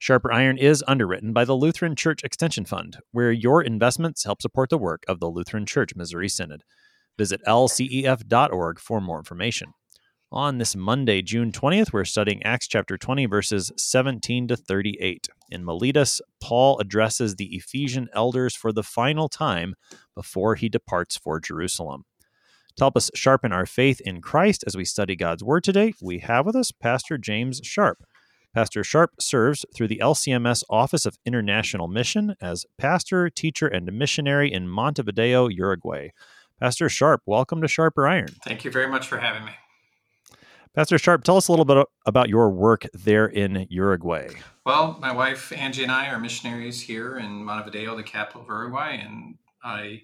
Sharper Iron is underwritten by the Lutheran Church Extension Fund, where your investments help support the work of the Lutheran Church Missouri Synod. Visit lcef.org for more information. On this Monday, June 20th, we're studying Acts chapter 20, verses 17 to 38. In Miletus, Paul addresses the Ephesian elders for the final time before he departs for Jerusalem. To help us sharpen our faith in Christ as we study God's Word today, we have with us Pastor James Sharp. Pastor Sharp serves through the LCMS Office of International Mission as pastor, teacher, and missionary in Montevideo, Uruguay. Pastor Sharp, welcome to Sharper Iron. Thank you very much for having me. Pastor Sharp, tell us a little bit about your work there in Uruguay. Well, my wife Angie and I are missionaries here in Montevideo, the capital of Uruguay, and I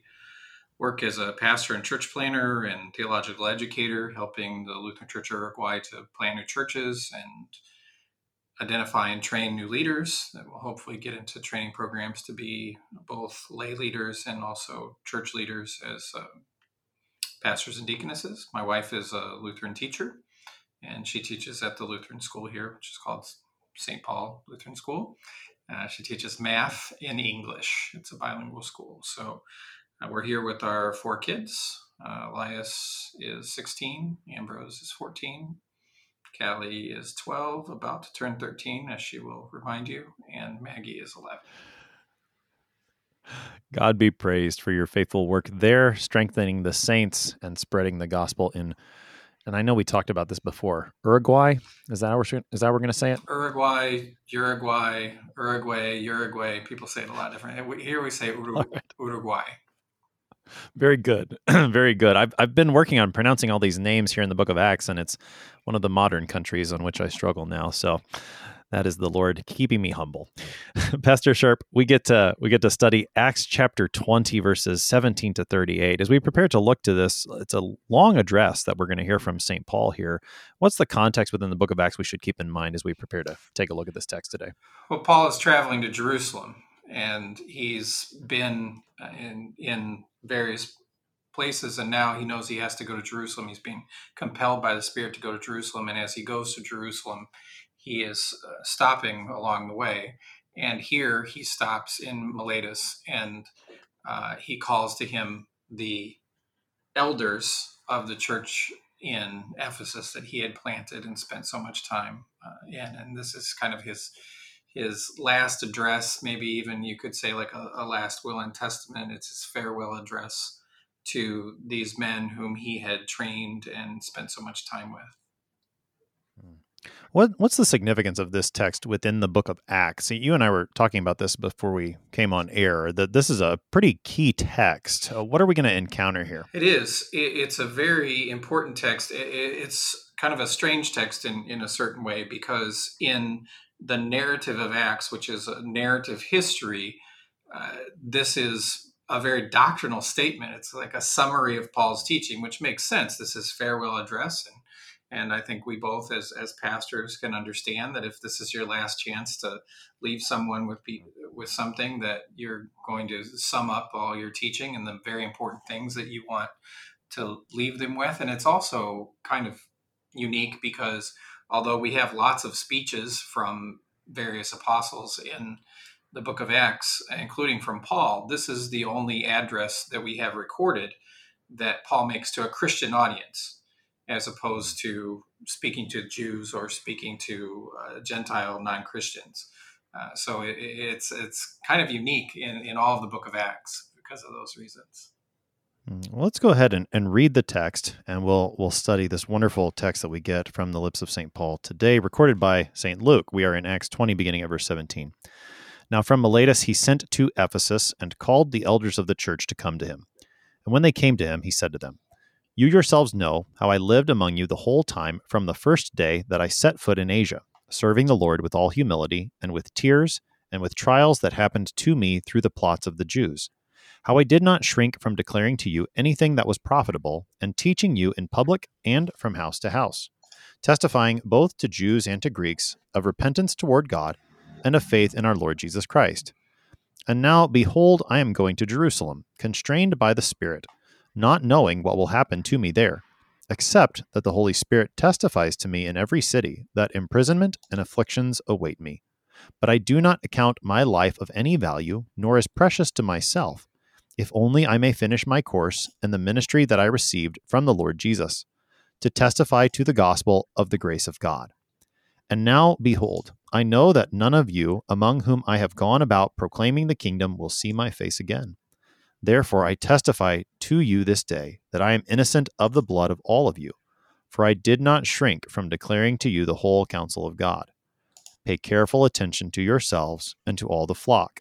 work as a pastor and church planter and theological educator, helping the Lutheran Church of Uruguay to plant new churches and identify and train new leaders that will hopefully get into training programs to be both lay leaders and also church leaders as uh, pastors and deaconesses. My wife is a Lutheran teacher, and she teaches at the Lutheran school here, which is called St. Paul Lutheran School. Uh, she teaches math and English. It's a bilingual school. So uh, we're here with our four kids. Uh, Elias is 16, Ambrose is 14, Callie is 12, about to turn 13, as she will remind you, and Maggie is 11. God be praised for your faithful work there, strengthening the saints and spreading the gospel in. And I know we talked about this before. Uruguay is that how we're is that how we're going to say it? Uruguay, Uruguay, Uruguay, Uruguay. People say it a lot different. Here we say Uruguay. Right. Uruguay. Very good. Very good. I've, I've been working on pronouncing all these names here in the book of Acts, and it's one of the modern countries on which I struggle now. So that is the Lord keeping me humble. Pastor Sharp, we get to we get to study Acts chapter 20 verses 17 to 38. As we prepare to look to this, it's a long address that we're going to hear from St. Paul here. What's the context within the book of Acts we should keep in mind as we prepare to take a look at this text today? Well, Paul is traveling to Jerusalem and he's been uh, in in various places and now he knows he has to go to Jerusalem. He's being compelled by the spirit to go to Jerusalem and as he goes to Jerusalem he is uh, stopping along the way. And here he stops in Miletus and uh, he calls to him the elders of the church in Ephesus that he had planted and spent so much time uh, in. And this is kind of his his last address, maybe even you could say like a, a, last will and testament. It's his farewell address to these men whom he had trained and spent so much time with. Hmm. What what's the significance of this text within the book of Acts? You and I were talking about this before we came on air. That this is a pretty key text. Uh, what are we going to encounter here? It is. It, it's a very important text. It, it's kind of a strange text in in a certain way because in the narrative of Acts, which is a narrative history, uh, this is a very doctrinal statement. It's like a summary of Paul's teaching, which makes sense. This is farewell address, and and I think we both, as as pastors, can understand that if this is your last chance to leave someone with with something, that you're going to sum up all your teaching and the very important things that you want to leave them with. And it's also kind of unique because although we have lots of speeches from various apostles in the book of Acts, including from Paul, this is the only address that we have recorded that Paul makes to a Christian audience, as opposed to speaking to Jews or speaking to uh, Gentile non Christians. Uh, so it, it's it's kind of unique in, in all of the book of Acts because of those reasons. Mm, well, let's go ahead and, and read the text, and we'll we'll study this wonderful text that we get from the lips of St. Paul today, recorded by St. Luke. We are in Acts 20, beginning at verse 17. Now from Miletus he sent to Ephesus and called the elders of the church to come to him. And when they came to him, he said to them, You yourselves know how I lived among you the whole time from the first day that I set foot in Asia, serving the Lord with all humility and with tears and with trials that happened to me through the plots of the Jews how I did not shrink from declaring to you anything that was profitable, and teaching you in public and from house to house, testifying both to Jews and to Greeks of repentance toward God and of faith in our Lord Jesus Christ. And now, behold, I am going to Jerusalem, constrained by the Spirit, not knowing what will happen to me there, except that the Holy Spirit testifies to me in every city that imprisonment and afflictions await me. But I do not account my life of any value, nor as precious to myself, if only I may finish my course and the ministry that I received from the Lord Jesus, to testify to the gospel of the grace of God. And now, behold, I know that none of you among whom I have gone about proclaiming the kingdom will see my face again. Therefore, I testify to you this day that I am innocent of the blood of all of you, for I did not shrink from declaring to you the whole counsel of God. Pay careful attention to yourselves and to all the flock,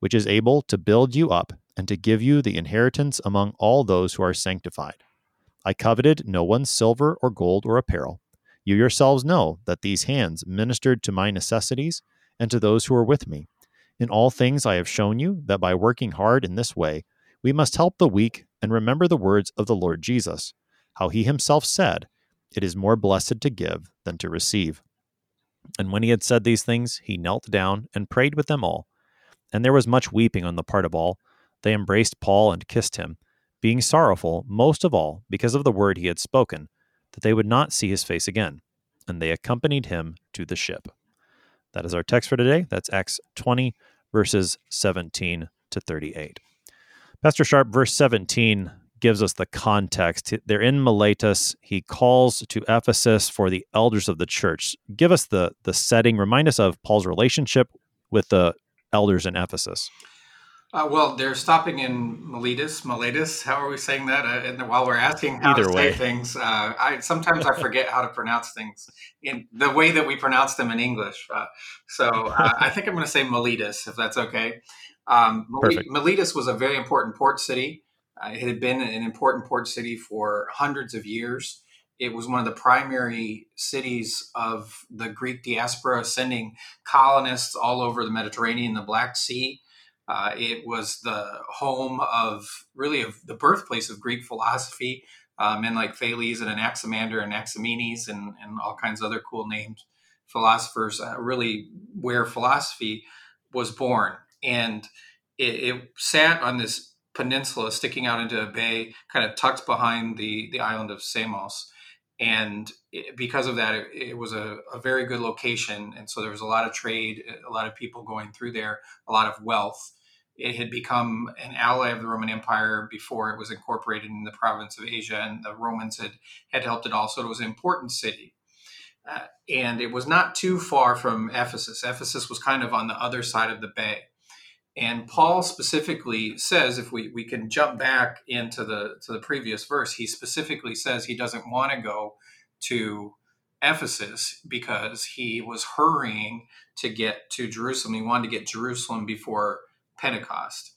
which is able to build you up and to give you the inheritance among all those who are sanctified. I coveted no one's silver or gold or apparel. You yourselves know that these hands ministered to my necessities and to those who were with me. In all things I have shown you that by working hard in this way, we must help the weak and remember the words of the Lord Jesus, how he himself said, It is more blessed to give than to receive. And when he had said these things, he knelt down and prayed with them all. And there was much weeping on the part of all. They embraced Paul and kissed him being sorrowful most of all because of the word he had spoken, that they would not see his face again. And they accompanied him to the ship. That is our text for today. That's Acts 20, verses 17 to 38. Pastor Sharp, verse 17 gives us the context. They're in Miletus. He calls to Ephesus for the elders of the church. Give us the, the setting. Remind us of Paul's relationship with the elders in Ephesus. Uh, well, they're stopping in Miletus. Miletus, how are we saying that? Uh, and while we're asking how Either to way. say things, uh, I sometimes I forget how to pronounce things in the way that we pronounce them in English. Uh, so uh, I think I'm going to say Miletus, if that's okay. Um, Miletus was a very important port city. Uh, it had been an important port city for hundreds of years. It was one of the primary cities of the Greek diaspora, sending colonists all over the Mediterranean, the Black Sea. Uh, it was the home of really of the birthplace of Greek philosophy. Uh, men like Thales and Anaximander and Anaximenes and, and all kinds of other cool names, philosophers, uh, really where philosophy was born. And it, it, sat on this peninsula sticking out into a bay, kind of tucked behind the, the island of Samos. And it, because of that, it, it was a, a, very good location. And so there was a lot of trade, a lot of people going through there, a lot of wealth. It had become an ally of the Roman Empire before it was incorporated in the province of Asia, and the Romans had, had helped it also. It was an important city. Uh, and it was not too far from Ephesus. Ephesus was kind of on the other side of the bay. And Paul specifically says, if we, we can jump back into the to the previous verse, he specifically says he doesn't want to go to Ephesus because he was hurrying to get to Jerusalem. He wanted to get Jerusalem before Pentecost.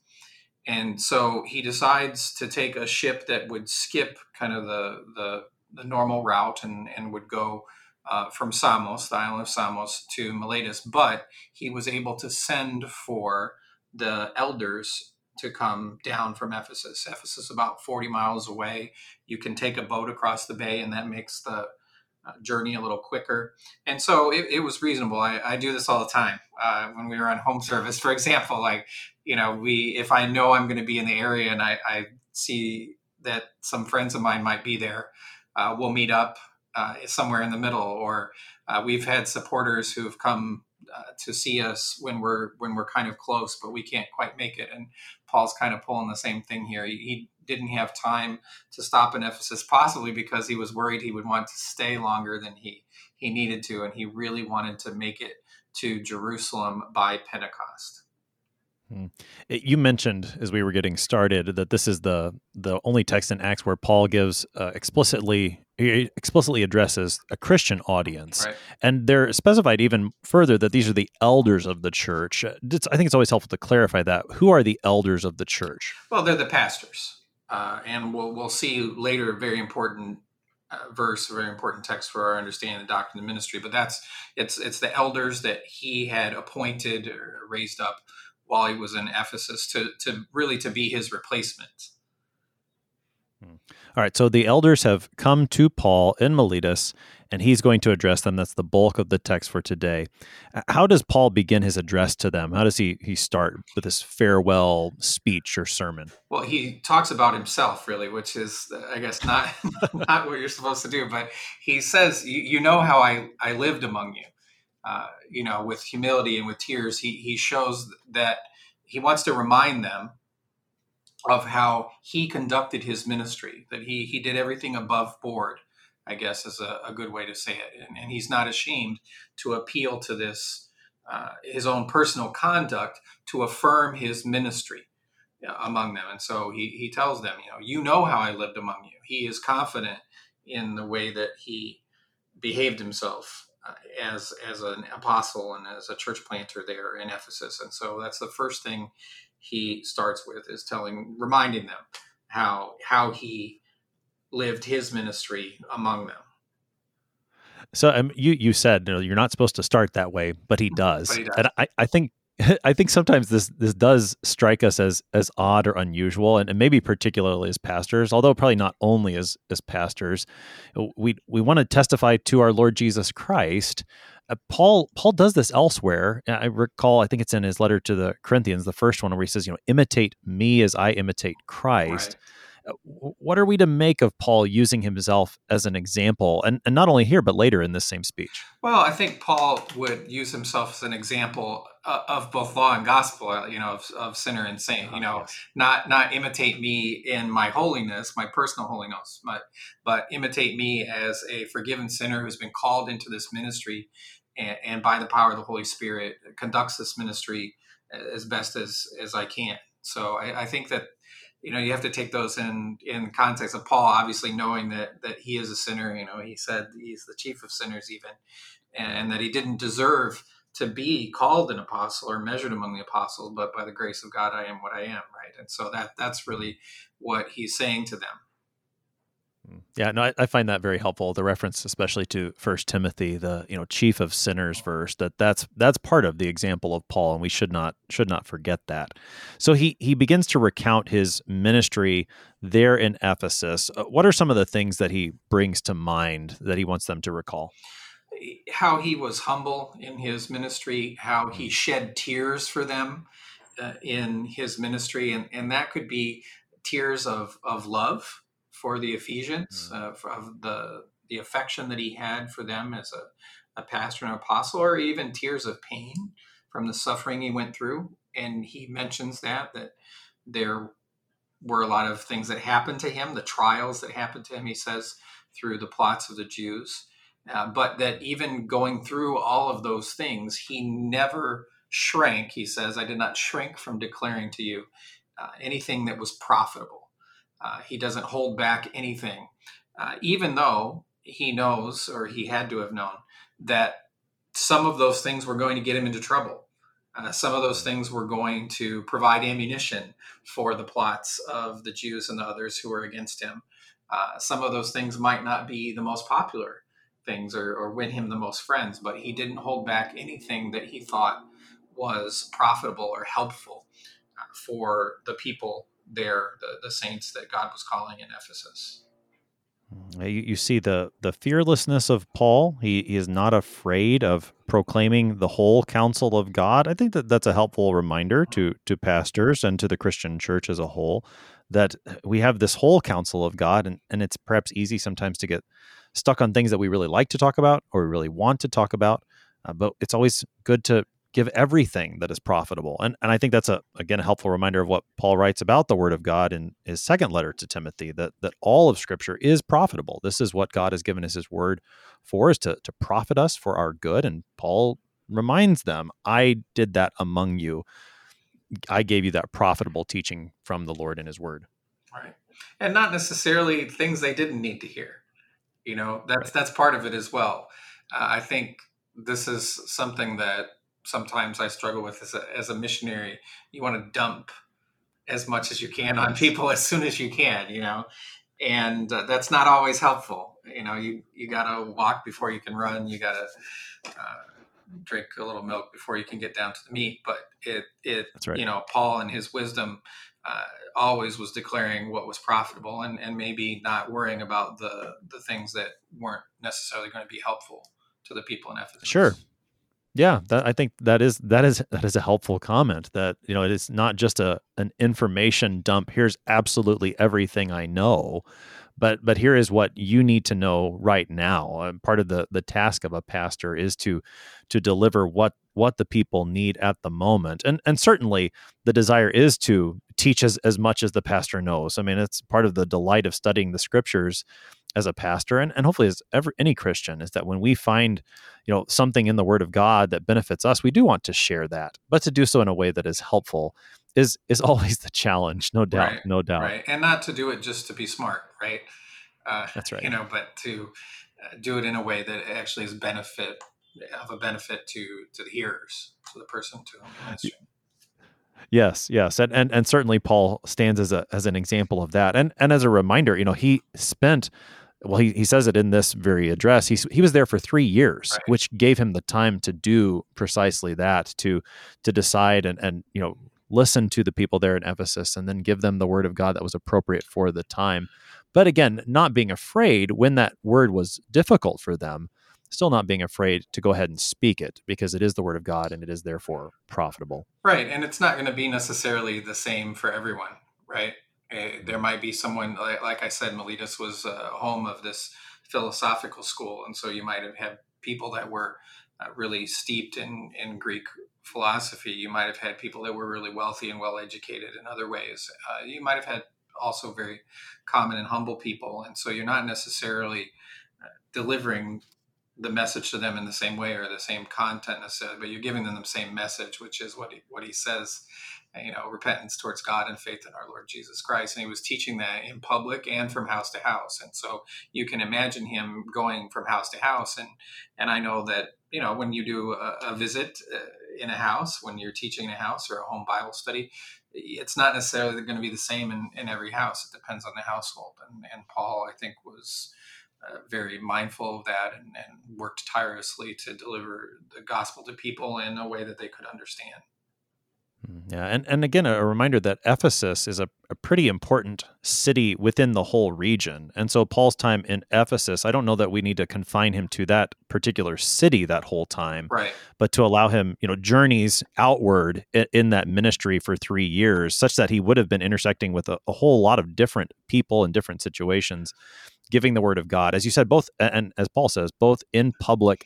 And so he decides to take a ship that would skip kind of the, the, the normal route and, and would go uh, from Samos, the island of Samos, to Miletus. But he was able to send for the elders to come down from Ephesus. Ephesus about 40 miles away. You can take a boat across the bay, and that makes the uh, journey a little quicker. And so it, it was reasonable. I, I, do this all the time. Uh, when we were on home service, for example, like, you know, we, if I know I'm going to be in the area and I, I, see that some friends of mine might be there, uh, we'll meet up uh, somewhere in the middle. Or uh, we've had supporters who've come uh, to see us when we're when we're kind of close, but we can't quite make it. And Paul's kind of pulling the same thing here. He, he didn't have time to stop in Ephesus, possibly because he was worried he would want to stay longer than he he needed to, and he really wanted to make it to Jerusalem by Pentecost. Hmm. You mentioned as we were getting started that this is the the only text in Acts where Paul gives uh, explicitly explicitly addresses a Christian audience, Right. and they're specified even further that these are the elders of the church. Uh, It's, I think it's always helpful to clarify that. Who are the elders of the church? Well, they're the pastors, uh, and we'll we'll see later a very important uh, verse, a very important text for our understanding of the doctrine of ministry. But that's it's it's the elders that he had appointed or raised up while he was in Ephesus to to really to be his replacement. Hmm. All right, so the elders have come to Paul in Miletus, and he's going to address them. That's the bulk of the text for today. How does Paul begin his address to them? How does he he start with this farewell speech or sermon? Well, he talks about himself really, which is I guess not not what you're supposed to do, but he says, "You, you know how I I lived among you." Uh, you know, with humility and with tears, he he shows that he wants to remind them of how he conducted his ministry, that he he did everything above board. I guess is a, a good way to say it, and, and he's not ashamed to appeal to this uh, his own personal conduct to affirm his ministry uh, among them. And so he, he tells them, you know, you know how I lived among you. He is confident in the way that he behaved himself uh, as as an apostle and as a church planter there in Ephesus. And so that's the first thing he starts with is telling, reminding them how how he lived his ministry among them. So um, you you said you know, you're not supposed to start that way, but he does. But he does. And I, I think I think sometimes this this does strike us as as odd or unusual, and, and maybe particularly as pastors, although probably not only as as pastors. We we want to testify to our Lord Jesus Christ. Uh, Paul Paul does this elsewhere. I recall, I think it's in his letter to the Corinthians, the first one, where he says, "You know, imitate me as I imitate Christ." Right. Uh, What are we to make of Paul using himself as an example, and, and not only here but later in this same speech? Well, I think Paul would use himself as an example uh, of both law and gospel, uh, you know, of, of sinner and saint. You know, Yes. not not imitate me in my holiness, my personal holiness, but but imitate me as a forgiven sinner who's been called into this ministry, and, and by the power of the Holy Spirit conducts this ministry as best as as I can. So I, I think that you know you have to take those in in context of Paul, obviously knowing that that he is a sinner. You know, he said he's the chief of sinners, even, and that he didn't deserve to be called an apostle or measured among the apostles, but by the grace of God, I am what I am, right? And so that that's really what he's saying to them. Yeah, no, I, I find that very helpful. The reference, especially to First Timothy, the you know chief of sinners verse. That that's that's part of the example of Paul, and we should not should not forget that. So he he begins to recount his ministry there in Ephesus. Uh, what are some of the things that he brings to mind that he wants them to recall? How he was humble in his ministry, how he shed tears for them uh, in his ministry, and and that could be tears of of love for the Ephesians, uh, of the the affection that he had for them as a, a pastor and apostle, or even tears of pain from the suffering he went through. And he mentions that that there were a lot of things that happened to him, the trials that happened to him. He says through the plots of the Jews, uh, but that even going through all of those things, he never shrank. He says, "I did not shrink from declaring to you uh, anything that was profitable." Uh, he doesn't hold back anything, uh, even though he knows, or he had to have known, that some of those things were going to get him into trouble. Uh, some of those things were going to provide ammunition for the plots of the Jews and the others who were against him. Uh, some of those things might not be the most popular things or, or win him the most friends, but he didn't hold back anything that he thought was profitable or helpful uh, for the people there, the, the saints that God was calling in Ephesus. You, you see the the fearlessness of Paul. He, he is not afraid of proclaiming the whole counsel of God. I think that that's a helpful reminder to to pastors and to the Christian church as a whole that we have this whole counsel of God, and, and it's perhaps easy sometimes to get stuck on things that we really like to talk about or we really want to talk about. Uh, but it's always good to give everything that is profitable. And and I think that's a again a helpful reminder of what Paul writes about the word of God in his second letter to Timothy that that all of scripture is profitable. This is what God has given us his word for is to to profit us for our good and Paul reminds them, I did that among you. I gave you that profitable teaching from the Lord in His Word. Right, and not necessarily things they didn't need to hear. You know, that's that's part of it as well. Uh, I think this is something that sometimes I struggle with as a, as a missionary. You want to dump as much as you can on people as soon as you can, you know, and uh, that's not always helpful. You know, you you got to walk before you can run. You got to uh, drink a little milk before you can get down to the meat. But it it right. you know Paul and his wisdom uh, always was declaring what was profitable and and maybe not worrying about the the things that weren't necessarily going to be helpful to the people in Ephesus. Sure. Yeah, that, I think that is that is that is a helpful comment. That you know it is not just a an information dump. Here's absolutely everything I know, but but here is what you need to know right now. Uh, part of the the task of a pastor is to to deliver what what the people need at the moment, and and certainly the desire is to teach as as much as the pastor knows. I mean, it's part of the delight of studying the scriptures as a pastor and, and hopefully as ever any christian is that when we find you know something in the word of god that benefits us we do want to share that. But to do so in a way that is helpful is is always the challenge no doubt right, no doubt. right and not to do it just to be smart right? Uh, that's right. you know but to uh, do it in a way that actually is benefit of a benefit to to the hearers to the person to whom Yes, yes, and, and and certainly Paul stands as a as an example of that, and and as a reminder, you know, he spent well, he, he says it in this very address. He, he was there for three years, right. which gave him the time to do precisely that, to to decide and and you know listen to the people there in Ephesus, and then give them the word of God that was appropriate for the time. But again, not being afraid when that word was difficult for them, still not being afraid to go ahead and speak it because it is the word of God and it is therefore profitable. Right, and it's not going to be necessarily the same for everyone, right? Eh, there might be someone like I said, Miletus was a home of this philosophical school, and so you might have had people that were uh, really steeped in in Greek philosophy. You might have had people that were really wealthy and well educated in other ways. Uh, you might have had also very common and humble people, and so you're not necessarily uh, delivering the message to them in the same way or the same content necessarily, but you're giving them the same message, which is what he, what he says you know, repentance towards God and faith in our Lord Jesus Christ. And he was teaching that in public and from house to house. And so you can imagine him going from house to house. And and I know that you know when you do a, a visit uh, in a house, when you're teaching in a house or a home Bible study, it's not necessarily going to be the same in, in every house. It depends on the household. And, and Paul, I think, was. Uh, very mindful of that and, and worked tirelessly to deliver the gospel to people in a way that they could understand. Mm, yeah, and, and again, a reminder that Ephesus is a, a pretty important city within the whole region. And so Paul's time in Ephesus, I don't know that we need to confine him to that particular city that whole time, right. but to allow him, you know, journeys outward in, in that ministry for three years, such that he would have been intersecting with a, a whole lot of different people in different situations, giving the word of God, as you said, both, and as Paul says, both in public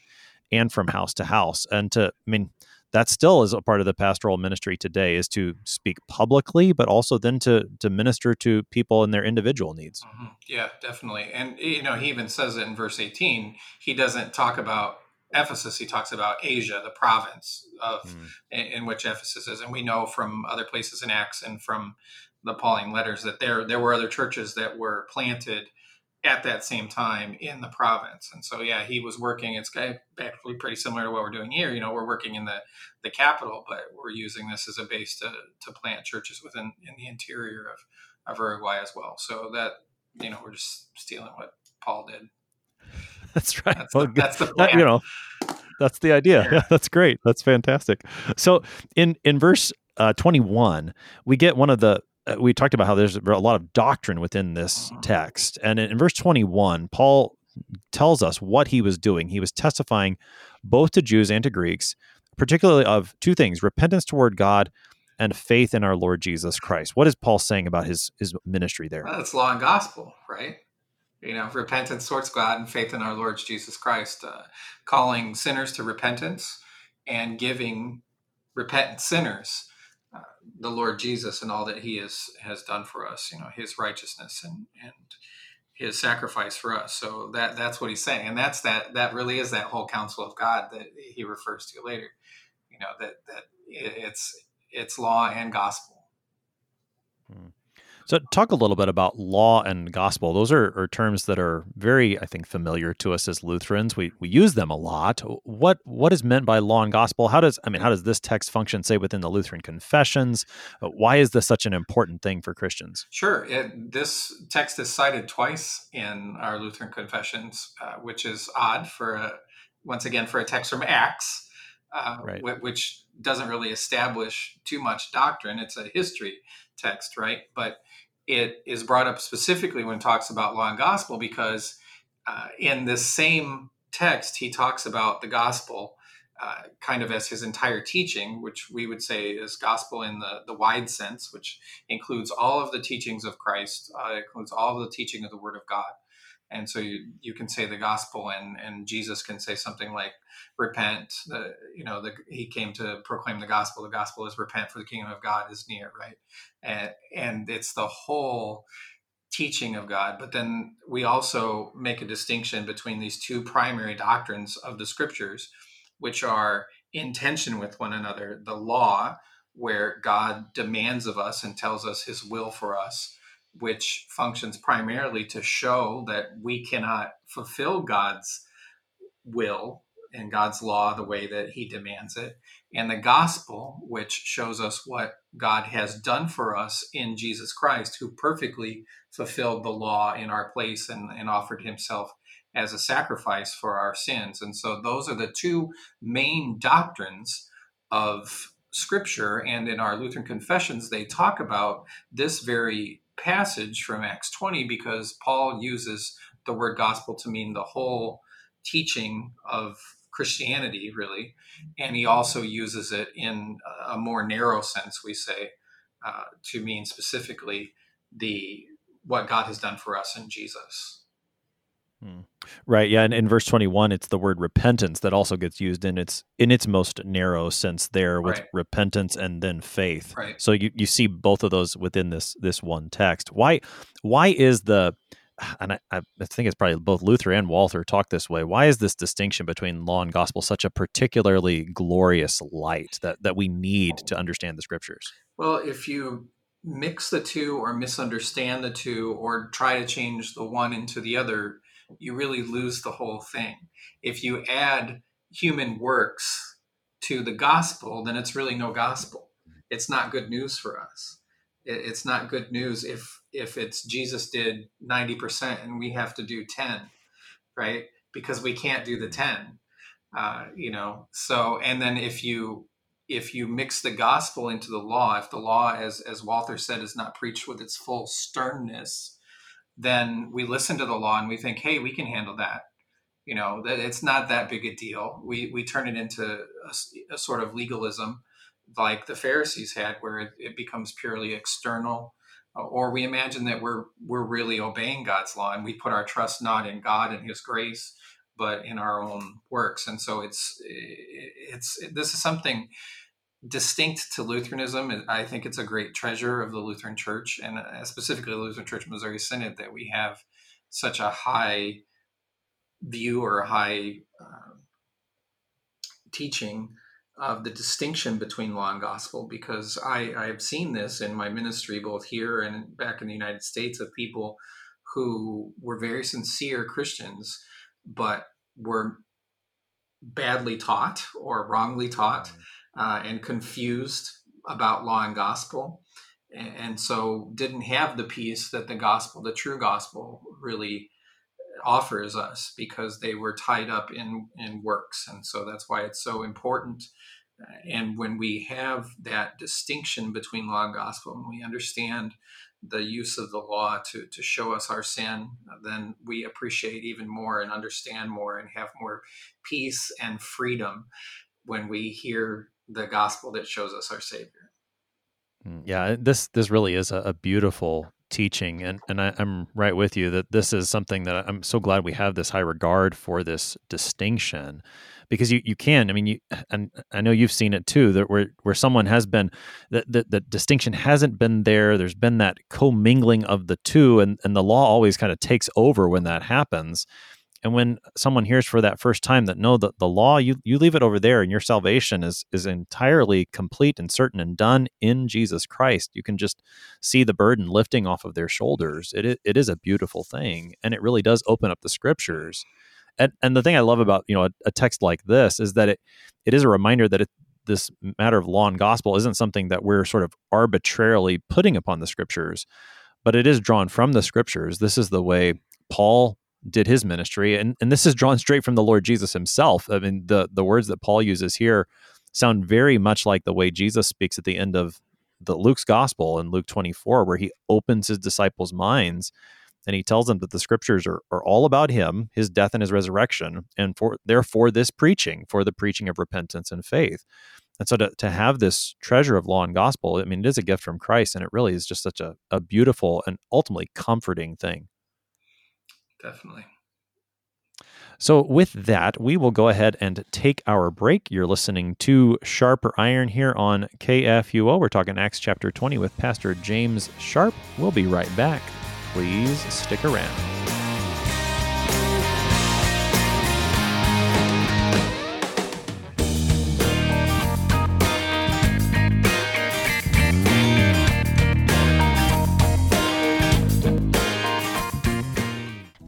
and from house to house. And to, I mean, that still is a part of the pastoral ministry today is to speak publicly but also then to to minister to people and their individual needs mm-hmm. yeah definitely and you know he even says it in verse 18 he doesn't talk about ephesus he talks about asia the province of mm. in, in, which ephesus is and we know from other places in acts and from the pauline letters that there there were other churches that were planted at that same time in the province. And so, yeah, he was working. It's actually pretty similar to what we're doing here. You know, we're working in the, the capital, but we're using this as a base to, to plant churches within in the interior of, of Uruguay as well. So that, you know, we're just stealing what Paul did. That's right. That's, well, the, that's the that, you know, that's the idea. Yeah. yeah. that's great. That's fantastic. So in, in verse uh, 21, we get one of the we talked about how there's a lot of doctrine within this text. And in, in verse 21, Paul tells us what he was doing. He was testifying both to Jews and to Greeks, particularly of two things repentance toward God and faith in our Lord Jesus Christ. What is Paul saying about his, his ministry there? Well, it's law and gospel, right? You know, repentance towards God and faith in our Lord Jesus Christ, uh, calling sinners to repentance and giving repentant sinners the Lord Jesus and all that He has has done for us. You know, His righteousness and and His sacrifice for us. So that that's what He's saying, and that's that that really is that whole counsel of God that He refers to later. You know that that it's it's law and gospel. So, talk a little bit about law and gospel. Those are, are, terms that are very, I think, familiar to us as Lutherans. We we use them a lot. What what is meant by law and gospel? How does I mean, how does this text function, say, within the Lutheran confessions? Uh, why is this such an important thing for Christians? Sure. It, this text is cited twice in our Lutheran confessions, uh, which is odd for a, once again for a text from Acts. Uh, right. which doesn't really establish too much doctrine. It's a history text, right? But it is brought up specifically when it talks about law and gospel because uh, in this same text he talks about the gospel uh, kind of as his entire teaching which we would say is gospel in the, the wide sense which includes all of the teachings of christ uh, includes all of the teaching of the word of god and so you, you can say the gospel and, and jesus can say something like repent the, you know the, he came to proclaim the gospel. The gospel is repent for the kingdom of god is near right? And and it's the whole teaching of god. But then we also make a distinction between these two primary doctrines of the scriptures which are in tension with one another the law where god demands of us and tells us his will for us which functions primarily to show that we cannot fulfill God's will and God's law the way that He demands it, and the gospel, which shows us what God has done for us in Jesus Christ, who perfectly fulfilled the law in our place and, and offered Himself as a sacrifice for our sins. And so, those are the two main doctrines of Scripture. And in our Lutheran confessions, they talk about this very passage from Acts 20 because Paul uses the word gospel to mean the whole teaching of Christianity, really. And he also uses it in a more narrow sense, we say, uh, to mean specifically the what God has done for us in Jesus. Right. Yeah. And in verse 21, it's the word repentance that also gets used in its in its most narrow sense there with right. repentance and then faith. Right. So you, you see both of those within this this one text. Why why is the and I, I think it's probably both Luther and Walther talk this way. Why is this distinction between law and gospel such a particularly glorious light that, that we need to understand the scriptures? Well, if you mix the two or misunderstand the two or try to change the one into the other, you really lose the whole thing. If you add human works to the gospel, then it's really no gospel. It's not good news for us. It's not good news if if it's Jesus did 90% and we have to do 10, right? Because we can't do the 10. Uh, you know, so and then if you if you mix the gospel into the law, if the law, as as Walther said, is not preached with its full sternness, then we listen to the law and we think, hey, we can handle that. You know, that it's not that big a deal. We we turn it into a, a sort of legalism, like the Pharisees had, where it, it becomes purely external. Uh, or we imagine that we're we're really obeying God's law, and we put our trust not in God and His grace, but in our own works. And so it's it's this is something distinct to Lutheranism. I think it's a great treasure of the Lutheran Church, and uh, specifically the Lutheran Church Missouri Synod, that we have such a high view or a high uh, teaching of the distinction between law and gospel. Because I, I have seen this in my ministry, both here and back in the United States, of people who were very sincere Christians, but were badly taught or wrongly taught uh, and confused about law and gospel and so didn't have the peace that the gospel the true gospel really offers us because they were tied up in in works. And so that's why it's so important and when we have that distinction between law and gospel and we understand the use of the law to, to show us our sin then we appreciate even more and understand more and have more peace and freedom when we hear the gospel that shows us our Savior. Mm, yeah, this this really is a, a beautiful teaching, and and I, am right with you that this is something that I'm so glad we have this high regard for this distinction, because you, you can I mean you and I know you've seen it too that where where someone has been that the, the distinction hasn't been there. There's been that commingling of the two, and and the law always kind of takes over when that happens And when someone hears for that first time that no, the, the law, you, you leave it over there and your salvation is, is entirely complete and certain and done in Jesus Christ. You can just see the burden lifting off of their shoulders. It, it is a beautiful thing. And it really does open up the scriptures. And, and the thing I love about, you know, a, a text like this is that it, it is a reminder that it, this matter of law and gospel isn't something that we're sort of arbitrarily putting upon the scriptures, but it is drawn from the scriptures. This is the way Paul did his ministry and and this is drawn straight from the Lord Jesus himself. I mean the the words that Paul uses here sound very much like the way Jesus speaks at the end of the Luke's gospel in Luke 24 where he opens his disciples' minds and he tells them that the scriptures are, are all about him, his death and his resurrection, and for therefore this preaching, for the preaching of repentance and faith. And so to, to have this treasure of law and gospel, I mean, it is a gift from Christ, and it really is just such a, a beautiful and ultimately comforting thing. Definitely. So, with that, we will go ahead and take our break. You're listening to Sharper Iron here on KFUO. We're talking Acts chapter 20 with Pastor James Sharp. We'll be right back. Please stick around.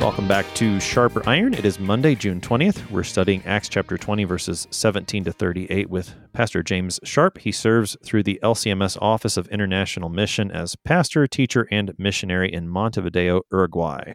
Welcome back to Sharper Iron. It is Monday, June 20th. We're studying Acts chapter 20, verses 17 to 38 with Pastor James Sharp. He serves through the LCMS Office of International Mission as pastor, teacher, and missionary in Montevideo, Uruguay.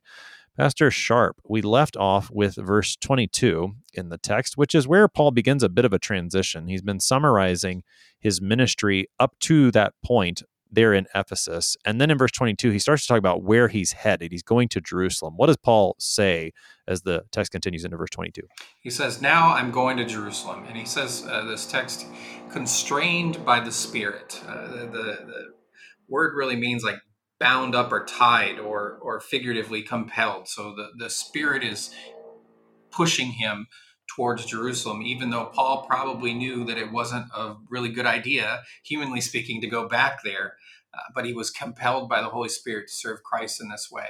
Pastor Sharp, we left off with verse 22 in the text, which is where Paul begins a bit of a transition. He's been summarizing his ministry up to that point there in Ephesus. And then in verse 22, he starts to talk about where he's headed. He's going to Jerusalem. What does Paul say as the text continues into verse 22? He says, Now I'm going to Jerusalem. And he says, uh, this text, constrained by the Spirit. Uh, the, the, the word really means like bound up or tied or, or figuratively compelled. So the, the Spirit is pushing him towards Jerusalem, even though Paul probably knew that it wasn't a really good idea, humanly speaking, to go back there. Uh, but he was compelled by the Holy Spirit to serve Christ in this way.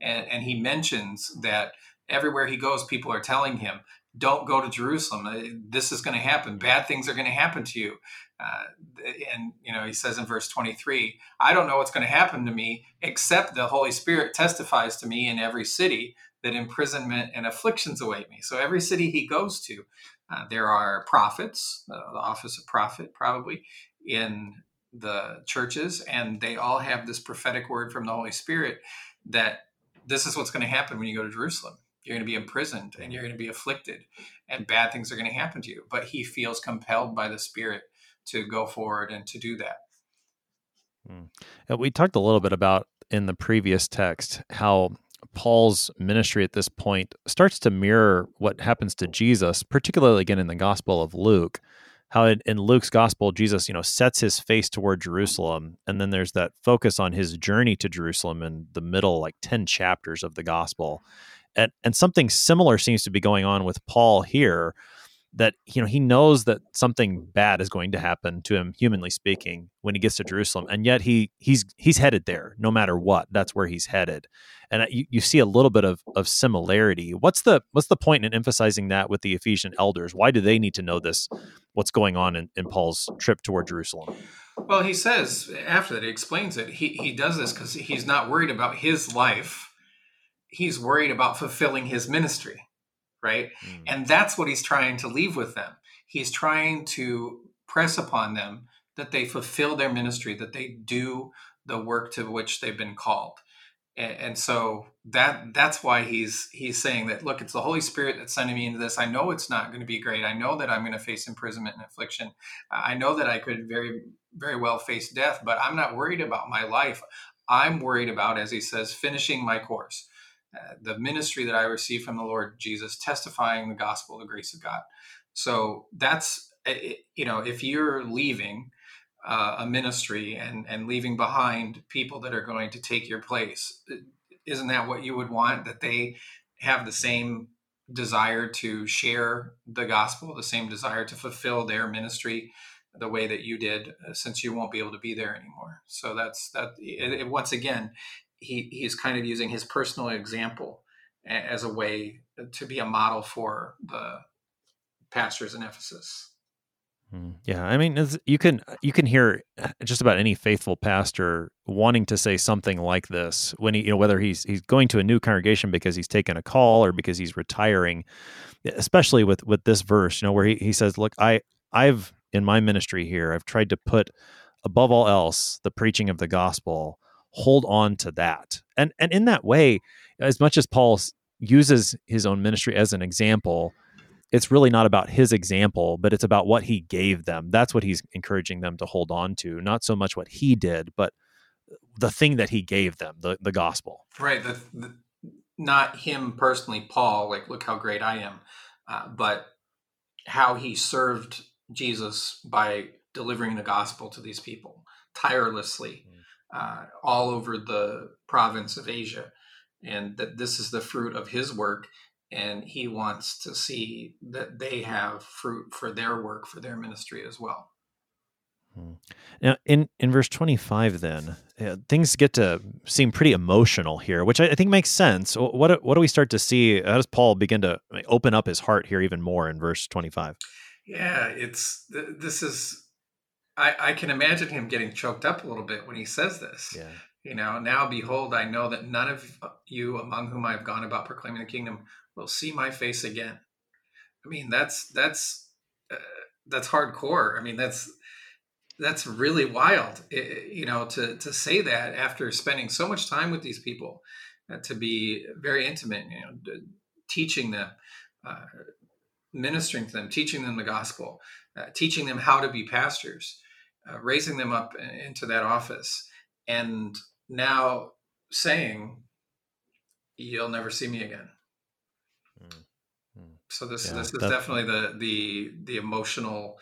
And, and he mentions that everywhere he goes, people are telling him, don't go to Jerusalem. Uh, this is going to happen. Bad things are going to happen to you. Uh, and, you know, he says in verse 23, I don't know what's going to happen to me except the Holy Spirit testifies to me in every city that imprisonment and afflictions await me. So every city he goes to, uh, there are prophets, uh, the office of prophet probably, in the churches, and they all have this prophetic word from the Holy Spirit that this is what's going to happen when you go to Jerusalem. You're going to be imprisoned and you're going to be afflicted, and bad things are going to happen to you. But he feels compelled by the Spirit to go forward and to do that. Hmm. We talked a little bit about in the previous text how Paul's ministry at this point starts to mirror what happens to Jesus, particularly again in the Gospel of Luke. How in, in Luke's Gospel, Jesus, you know, sets his face toward Jerusalem, and then there's that focus on his journey to Jerusalem in the middle, like ten chapters of the Gospel, and and something similar seems to be going on with Paul here, that you know he knows that something bad is going to happen to him humanly speaking when he gets to Jerusalem and yet he he's he's headed there no matter what. That's where he's headed. And uh, you, you see a little bit of of similarity. What's the what's the point in emphasizing that with the Ephesian elders? Why do they need to know this what's going on in, in Paul's trip toward Jerusalem well he says after that he explains it he he does this cuz he's not worried about his life he's worried about fulfilling his ministry right? Mm. And that's what he's trying to leave with them. He's trying to press upon them that they fulfill their ministry, that they do the work to which they've been called. And, and so that that's why he's he's saying that look, it's the Holy Spirit that's sending me into this. I know it's not going to be great. I know that I'm going to face imprisonment and affliction. I know that I could very very well face death, but I'm not worried about my life. I'm worried about, as he says, finishing my course, uh, the ministry that I received from the Lord Jesus, testifying the gospel, the grace of God. So that's, you know, if you're leaving uh, a ministry and, and leaving behind people that are going to take your place, isn't that what you would want? That they have the same desire to share the gospel, the same desire to fulfill their ministry the way that you did, uh, since you won't be able to be there anymore. So that's that. It, it, once again, he he's kind of using his personal example as a way to be a model for the pastors in Ephesus. Hmm. Yeah, I mean, you can you can hear uh, just about any faithful pastor wanting to say something like this when he, you know, whether he's he's going to a new congregation because he's taken a call or because he's retiring, especially with with this verse, you know, where he, he says, "Look, I I've in my ministry here, I've tried to put above all else the preaching of the gospel. Hold on to that. And and in that way, as much as Paul uses his own ministry as an example, it's really not about his example, but it's about what he gave them. That's what he's encouraging them to hold on to, not so much what he did, but the thing that he gave them, the, the gospel. Right. The, the, not him personally, Paul, like, look how great I am, uh, but how he served Jesus by delivering the gospel to these people tirelessly mm. uh, all over the province of Asia. And that this is the fruit of his work. And he wants to see that they have fruit for their work, for their ministry as well. Hmm. Now, in, in verse 25, then, uh, things get to seem pretty emotional here, which I, I, think makes sense. What, what do we start to see? How does Paul begin to open up his heart here even more in verse 25? Yeah, it's this is. I, I can imagine him getting choked up a little bit when he says this. Yeah. You know, now behold, I know that none of you among whom I have gone about proclaiming the kingdom will see my face again. I mean, that's that's uh, that's hardcore. I mean, that's that's really wild. You know, to to say that after spending so much time with these people, uh, to be very intimate. You know, teaching them, uh, ministering to them, teaching them the gospel, uh, teaching them how to be pastors, uh, raising them up into that office, and now saying, "You'll never see me again." So this yeah, this is definitely the the the emotional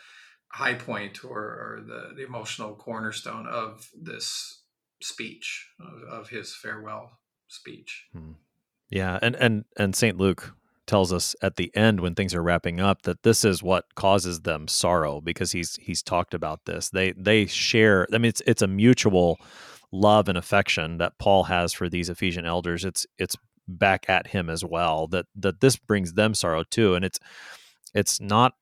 high point or, or the the emotional cornerstone of this speech of, of his farewell speech. Hmm. Yeah, and and and Saint Luke tells us at the end when things are wrapping up that this is what causes them sorrow because he's he's talked about this. They they share. I mean, it's it's a mutual love and affection that Paul has for these Ephesian elders. It's it's back at him as well. That that this brings them sorrow too, and it's it's not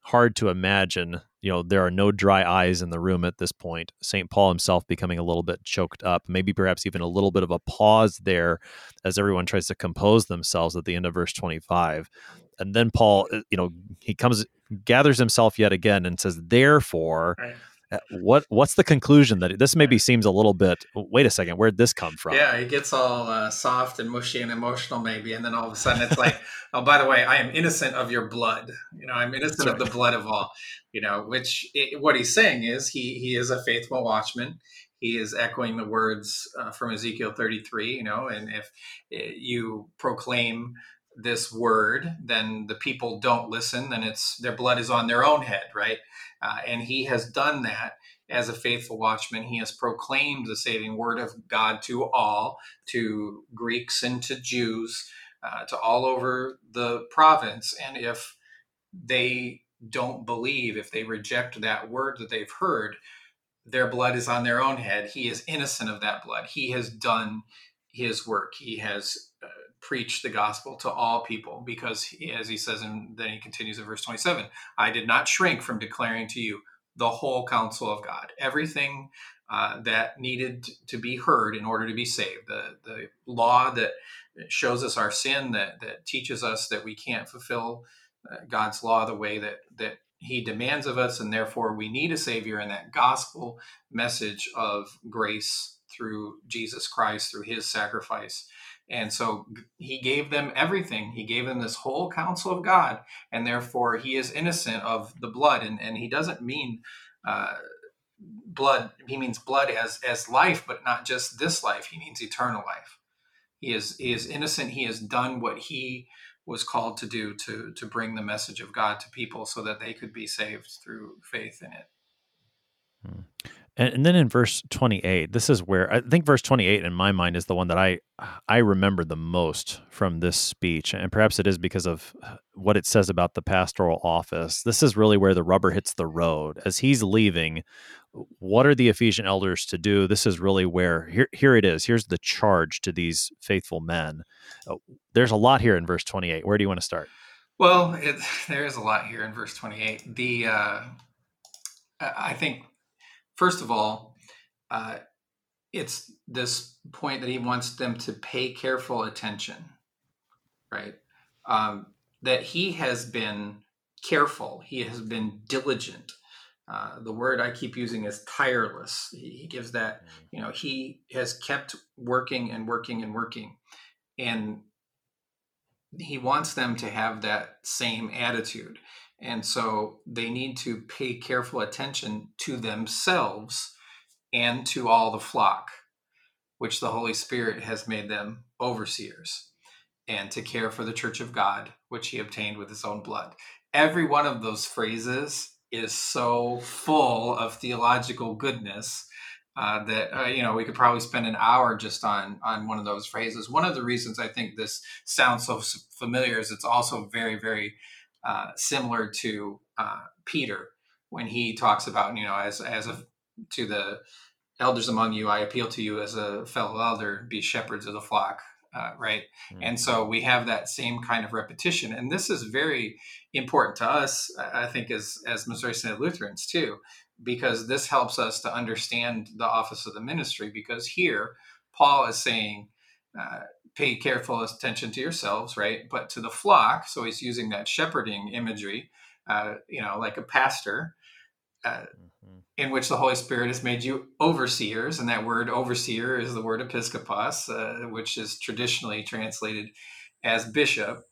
hard to imagine you know there are no dry eyes in the room at this point st paul himself becoming a little bit choked up maybe perhaps even a little bit of a pause there as everyone tries to compose themselves at the end of verse 25 and then paul uh, you know he comes gathers himself yet again and says therefore right. Uh, what what's the conclusion that this maybe seems a little bit wait a second where'd this come from? Yeah it gets all uh, soft and mushy and emotional maybe and then all of a sudden it's like oh by the way i am innocent of your blood. You know i'm innocent of the blood of all you know which it, what he's saying is he he is a faithful watchman. He is echoing the words uh, from ezekiel 33 you know and if eh, you proclaim this word, then the people don't listen, then it's their blood is on their own head, right? Uh, and he has done that as a faithful watchman. He has proclaimed the saving word of God to all, to Greeks and to Jews, uh, to all over the province. And if they don't believe, if they reject that word that they've heard, their blood is on their own head. He is innocent of that blood. He has done his work. He has uh, preach the gospel to all people because he, as he says and then he continues in verse 27 i did not shrink from declaring to you the whole counsel of god. Everything uh, that needed to be heard in order to be saved the, the law that shows us our sin that, that teaches us that we can't fulfill uh, god's law the way that, that he demands of us and therefore we need a savior and that gospel message of grace through jesus christ through his sacrifice and so he gave them everything. He gave them this whole counsel of God, and therefore he is innocent of the blood. And, and he doesn't mean uh, blood. He means blood as as life, but not just this life. He means eternal life. He is he is innocent. He has done what he was called to do to to bring the message of God to people so that they could be saved through faith in it. Hmm. And, then in verse 28, this is where I think verse 28 in my mind is the one that I I remember the most from this speech, and perhaps it is because of what it says about the pastoral office. This is really where the rubber hits the road as he's leaving. What are the Ephesian elders to do? This is really where here here it is. Here's the charge to these faithful men. Uh, there's a lot here in verse 28. Where do you want to start? Well, it, there is a lot here in verse 28. The uh, I think first of all, uh, it's this point that he wants them to pay careful attention, right? Um, that he has been careful, he has been diligent. Uh, the word I keep using is tireless. He, he gives that, mm-hmm. you know, he has kept working and working and working. And he wants them to have that same attitude. And so they need to pay careful attention to themselves and to all the flock, which the Holy Spirit has made them overseers, and to care for the church of God, which he obtained with his own blood. Every one of those phrases is so full of theological goodness uh, that uh, you know we could probably spend an hour just on on one of those phrases. One of the reasons I think this sounds so familiar is it's also very very uh, similar to uh, Peter when he talks about you know as as a to the elders among you I appeal to you as a fellow elder be shepherds of the flock uh, right mm-hmm. and so we have that same kind of repetition and this is very important to us I think as as Missouri Synod Lutherans too because this helps us to understand the office of the ministry because here Paul is saying uh, pay careful attention to yourselves, right? But to the flock. So he's using that shepherding imagery, uh, you know, like a pastor, uh, mm-hmm. in which the Holy Spirit has made you overseers. And that word overseer is the word episkopos, uh, which is traditionally translated as bishop.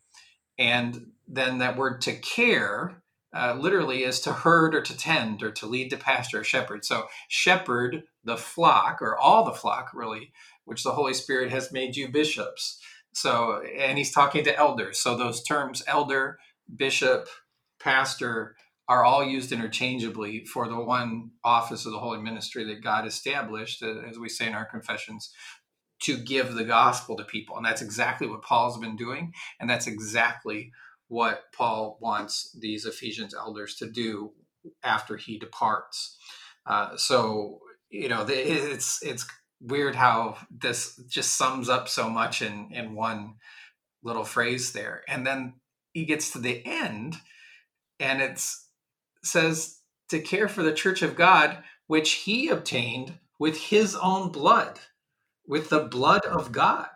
And then that word to care uh, literally is to herd or to tend or to lead to pasture or shepherd. So shepherd the flock or all the flock really which the Holy Spirit has made you bishops. So, and he's talking to elders. So those terms, elder, bishop, pastor, are all used interchangeably for the one office of the holy ministry that God established, uh, as we say in our confessions, to give the gospel to people. And that's exactly what Paul's been doing. And that's exactly what Paul wants these Ephesians elders to do after he departs. Uh, so, you know, it's, it's weird how this just sums up so much in in one little phrase there. And then he gets to the end and it says to care for the church of god which he obtained with his own blood with the blood of god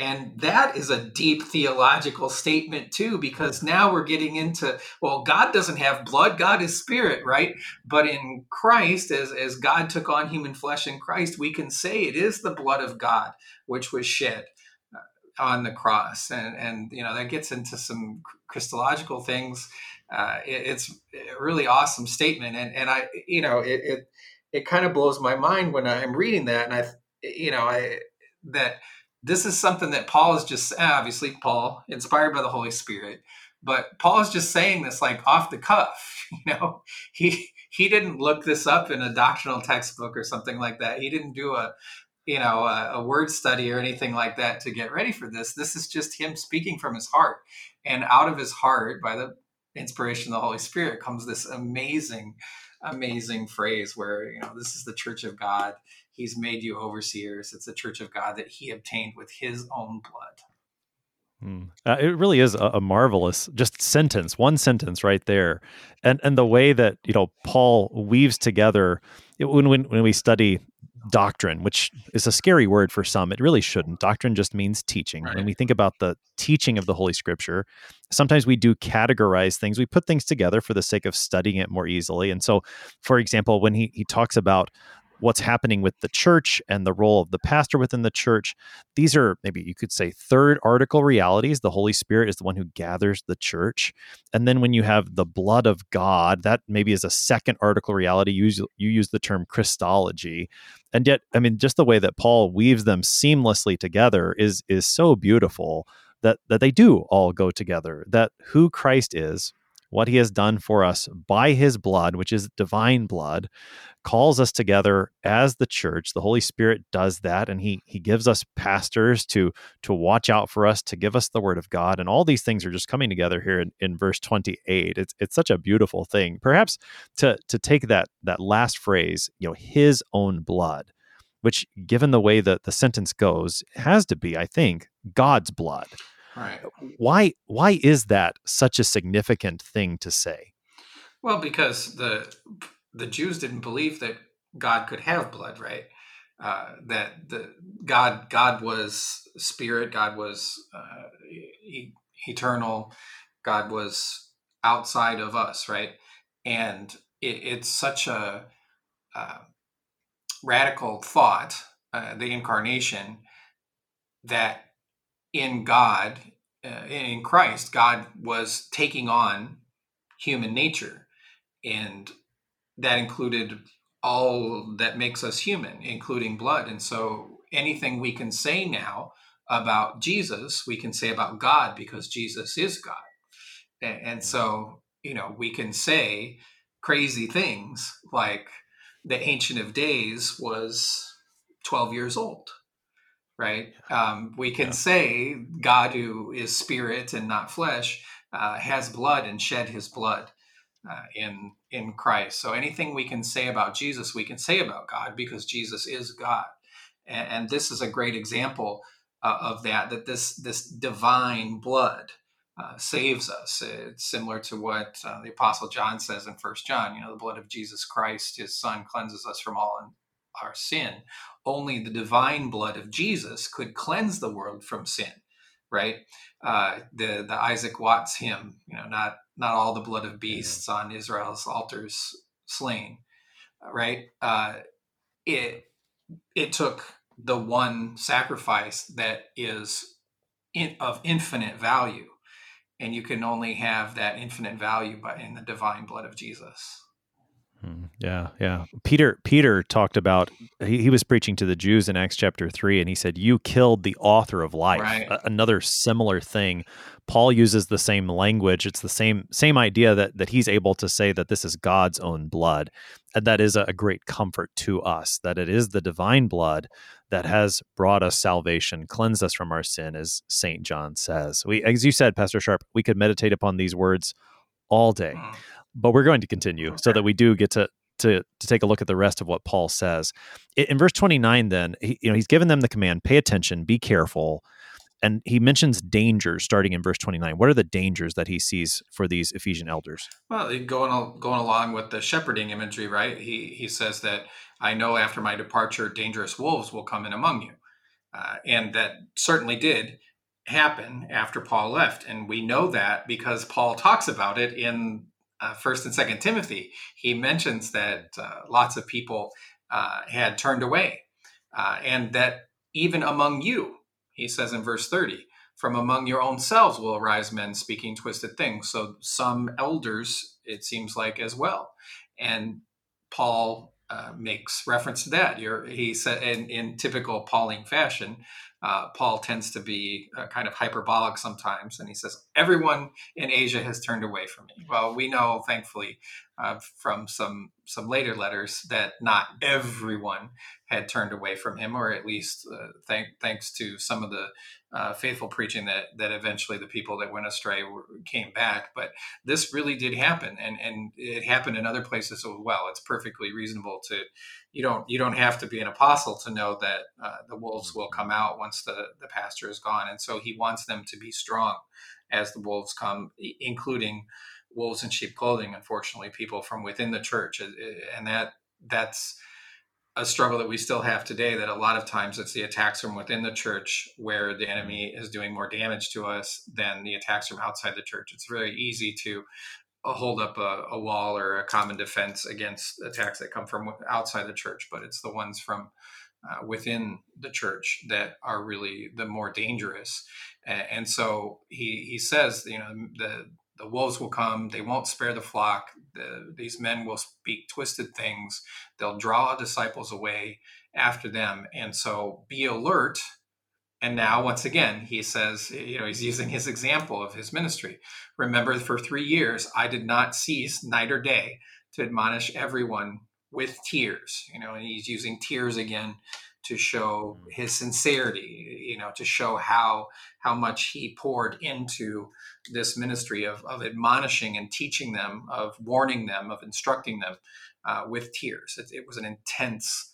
and that is a deep theological statement, too, because now we're getting into, well, God doesn't have blood, God is spirit, right? But in Christ, as, as God took on human flesh in Christ, we can say it is the blood of God which was shed uh, on the cross. And, and you know, that gets into some Christological things. Uh, it, it's a really awesome statement. And, and I, you know, it, it, it kind of blows my mind when I'm reading that. And I, you know, I, that, this is something that Paul is just ah, obviously Paul inspired by the Holy Spirit, but Paul is just saying this like off the cuff. You know, he he didn't look this up in a doctrinal textbook or something like that. He didn't do a you know a, a word study or anything like that to get ready for this. This is just him speaking from his heart, and out of his heart, by the inspiration of the Holy Spirit, comes this amazing, amazing phrase where you know this is the Church of God He's made you overseers. It's the church of God that he obtained with his own blood. Mm. Uh, it really is a, a, marvelous just sentence, one sentence right there, and and the way that you know Paul weaves together it, when when when we study doctrine, which is a scary word for some, it really shouldn't. Doctrine just means teaching. Right. When we think about the teaching of the Holy Scripture, sometimes we do categorize things. We put things together for the sake of studying it more easily. And so, for example, when he he talks about what's happening with the church and the role of the pastor within the church. These are maybe you could say third article realities. The Holy Spirit is the one who gathers the church. And then when you have the blood of God, that maybe is a second article reality. You use, you use the term Christology. And yet, I mean, just the way that Paul weaves them seamlessly together is is so beautiful that that they do all go together. That who Christ is, what he has done for us by his blood, which is divine blood, calls us together as the church. The Holy Spirit does that, and he he gives us pastors to to watch out for us, to give us the word of God, and all these things are just coming together here in, in verse 28. It's it's such a beautiful thing. Perhaps to to take that that last phrase, you know, his own blood, which given the way that the sentence goes, has to be, I think, God's blood. Right. Why why is that such a significant thing to say? Well, because the the Jews didn't believe that God could have blood, right? Uh, that the God God was spirit, God was uh, e- eternal, God was outside of us, right? And it, it's such a uh, radical thought, uh, the incarnation, that in God, uh, in Christ, God was taking on human nature, and that included all that makes us human, including blood. And so, anything we can say now about Jesus, we can say about God because Jesus is God. And, and so, you know, we can say crazy things like the Ancient of Days was 12 years old right? Um, we can yeah. say God, who is spirit and not flesh, uh, has blood and shed His blood uh, in in Christ. So anything we can say about Jesus, we can say about God because Jesus is God, and, and this is a great example uh, of that. That this this divine blood. Uh, saves us. It's similar to what uh, the Apostle John says in First John. You know, the blood of Jesus Christ, His Son, cleanses us from all our sin. Only the divine blood of Jesus could cleanse the world from sin, right? Uh, the the Isaac Watts hymn, you know, not not all the blood of beasts on Israel's altars slain, right? Uh, it it took the one sacrifice that is in, of infinite value, and you can only have that infinite value by in the divine blood of Jesus. Hmm. Yeah, yeah. Peter Peter talked about he, he was preaching to the Jews in Acts chapter 3 and he said you killed the author of life. Right. A- another similar thing. Paul uses the same language. It's the same same idea that that he's able to say that this is God's own blood. And that is a, a great comfort to us that it is the divine blood that has brought us salvation, cleansed us from our sin as St. John says. We as you said Pastor Sharp, we could meditate upon these words all day. But we're going to continue so that we do get to to to take a look at the rest of what Paul says. In verse 29 then, he, you know, he's given them the command, pay attention, be careful. And he mentions dangers starting in verse 29. What are the dangers that he sees for these Ephesian elders? Well, going going along with the shepherding imagery, right? He he says that I know after my departure dangerous wolves will come in among you. Uh, and that certainly did happen after Paul left. And we know that because Paul talks about it in uh, First and Second Timothy, he mentions that uh, lots of people uh, had turned away, uh, and that even among you, he says in verse thirty, from among your own selves will arise men speaking twisted things. So some elders, it seems like, as well, and Paul uh, makes reference to that. You're, he said in, in typical Pauline fashion, uh, Paul tends to be uh, kind of hyperbolic sometimes, and he says, Everyone in Asia has turned away from me. Well, we know, thankfully, uh, from some some later letters that not everyone had turned away from him, or at least uh, thank, thanks to some of the uh, faithful preaching that that eventually the people that went astray were, came back. But this really did happen, and and it happened in other places as well. It's perfectly reasonable to you don't you don't have to be an apostle to know that uh, the wolves will come out once the the pastor is gone, and so he wants them to be strong as the wolves come, including wolves in sheep clothing. Unfortunately, people from within the church, and that that's a struggle that we still have today that a lot of times it's the attacks from within the church where the enemy is doing more damage to us than the attacks from outside the church. It's very easy to hold up a, a, wall or a common defense against attacks that come from outside the church, but it's the ones from uh, within the church that are really the more dangerous. And, and, so he he says, you know, the the wolves will come; they won't spare the flock. The, these men will speak twisted things. They'll draw disciples away after them, and so be alert and now, once again, he says, you know, he's using his example of his ministry. Remember, for three years, I did not cease night or day to admonish everyone with tears. You know, and he's using tears again to show mm. his sincerity. You know, to show how how much he poured into this ministry of of admonishing and teaching them, of warning them, of instructing them uh, with tears. It, it was an intense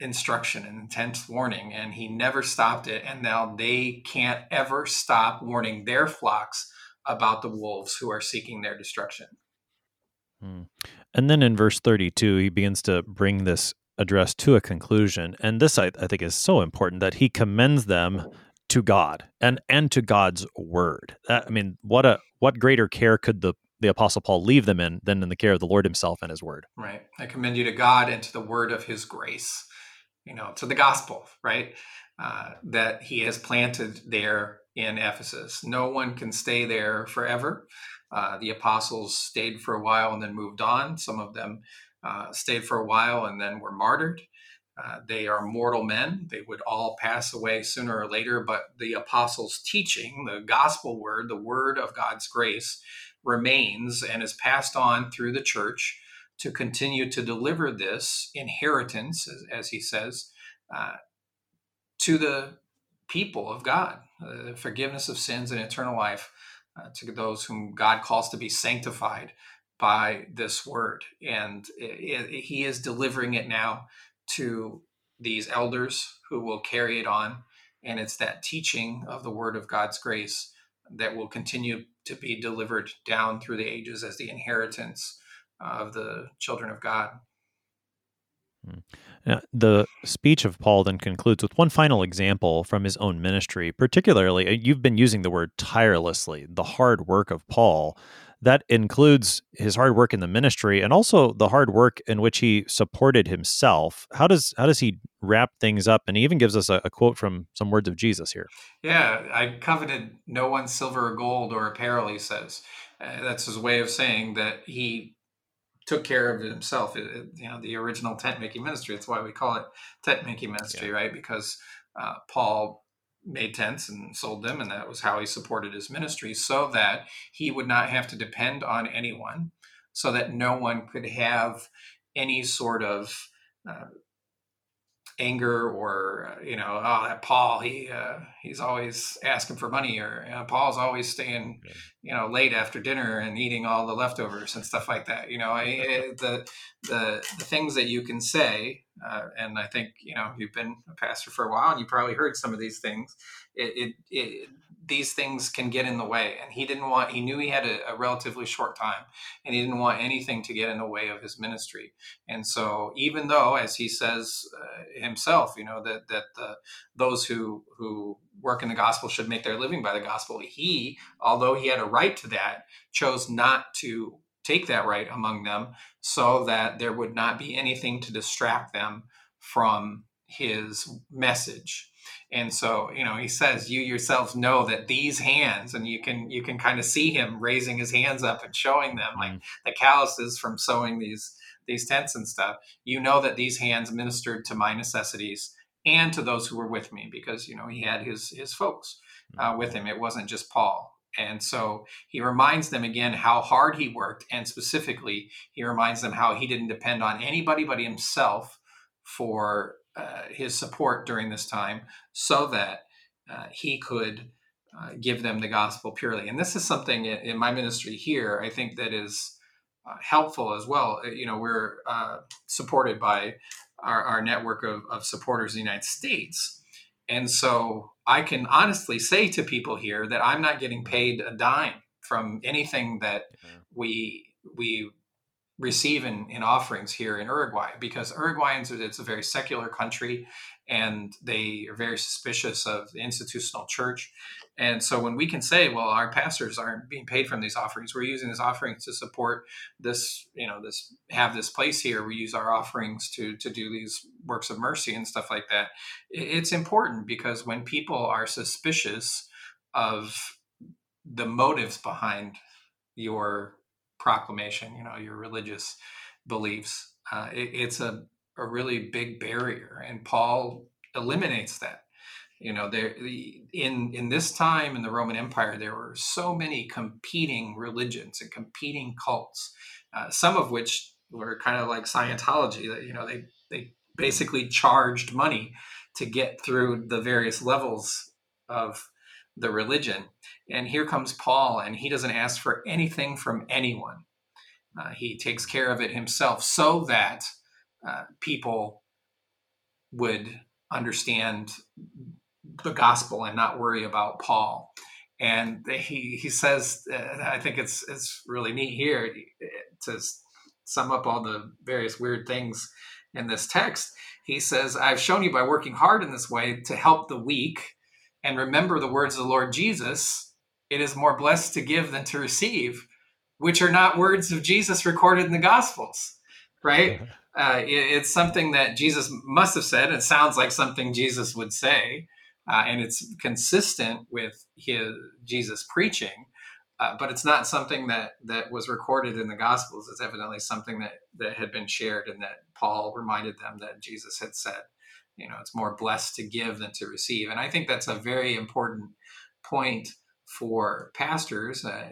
instruction and intense warning and he never stopped it and now they can't ever stop warning their flocks about the wolves who are seeking their destruction. Hmm. and then in verse 32 he begins to bring this address to a conclusion and this I, I think is so important that he commends them to god and and to god's word. That, i mean what a what greater care could the the apostle paul leave them in than in the care of the lord himself and his word? Right. I commend you to god and to the word of his grace you know, to the gospel, right? Uh, that he has planted there in Ephesus. No one can stay there forever. Uh, the apostles stayed for a while and then moved on. Some of them uh, stayed for a while and then were martyred. Uh, they are mortal men. They would all pass away sooner or later, but the apostles' teaching, the gospel word, the word of God's grace, remains and is passed on through the church to continue to deliver this inheritance, as, as he says, uh, to the people of God, uh, forgiveness of sins and eternal life uh, to those whom God calls to be sanctified by this word. And it, it, he is delivering it now to these elders who will carry it on. And it's that teaching of the word of God's grace that will continue to be delivered down through the ages as the inheritance of the children of God. Hmm. Now, the speech of Paul then concludes with one final example from his own ministry. Particularly, uh, you've been using the word tirelessly, the hard work of Paul. That includes his hard work in the ministry and also the hard work in which he supported himself. How does how does he wrap things up? And he even gives us a, a quote from some words of Jesus here. Yeah, I coveted no one's silver or gold or apparel. He says uh, that's his way of saying that he took care of it himself. It, it, you know, the original tent making ministry. That's why we call it tent making ministry, yeah. right? Because uh, Paul made tents and sold them, and that was how he supported his ministry, so that he would not have to depend on anyone, so that no one could have any sort of uh, anger or uh, you know oh that paul he uh, he's always asking for money or you know, paul's always staying you know late after dinner and eating all the leftovers and stuff like that you know I, the, the the things that you can say uh, and i think you know you've been a pastor for a while and you probably heard some of these things it, it, it these things can get in the way. And he didn't want, he knew he had a, a, relatively short time and he didn't want anything to get in the way of his ministry. And so, even though, as he says uh, himself, you know, that, that the, those who, who work in the gospel should make their living by the gospel, he, although he had a right to that, chose not to take that right among them so that there would not be anything to distract them from his message and so you know he says you yourselves know that these hands and you can you can kind of see him raising his hands up and showing them like mm. the calluses from sewing these these tents and stuff you know that these hands ministered to my necessities and to those who were with me because you know he had his his folks uh, mm. with him it wasn't just paul and so he reminds them again how hard he worked and specifically he reminds them how he didn't depend on anybody but himself for uh, his support during this time so that uh, he could uh, give them the gospel purely. And this is something in, in my ministry here, I think that is uh, helpful as well. Uh, you know, we're supported by our, our network of, of, supporters in the United States. And so I can honestly say to people here that I'm not getting paid a dime from anything that we we receive in, in offerings here in Uruguay because Uruguayans it's a very secular country and they are very suspicious of the institutional church. And so when we can say, well, our pastors aren't being paid from these offerings, we're using these offerings to support this, you know, this have this place here. We use our offerings to to do these works of mercy and stuff like that. It's important because when people are suspicious of the motives behind your proclamation, you know, your religious beliefs. Uh, it, it's a, a really big barrier, and Paul eliminates that. You know, there in in this time in the Roman Empire, there were so many competing religions and competing cults, uh, some of which were kind of like Scientology. That you know, they they basically charged money to get through the various levels of the religion. And here comes Paul, and he doesn't ask for anything from anyone. Uh, he takes care of it himself so that uh, people would understand the gospel and not worry about Paul. And he, he says, uh, I think it's, it's really neat here to sum up all the various weird things in this text. He says, I've shown you by working hard in this way to help the weak and remember the words of the Lord Jesus, it is more blessed to give than to receive, which are not words of Jesus recorded in the Gospels, right? Uh, it, it's something that Jesus must have said. It sounds like something Jesus would say, uh, and it's consistent with his Jesus preaching. Uh, but it's not something that that was recorded in the Gospels. It's evidently something that that had been shared, and that Paul reminded them that Jesus had said you know it's more blessed to give than to receive. And i think that's a very important point for pastors uh,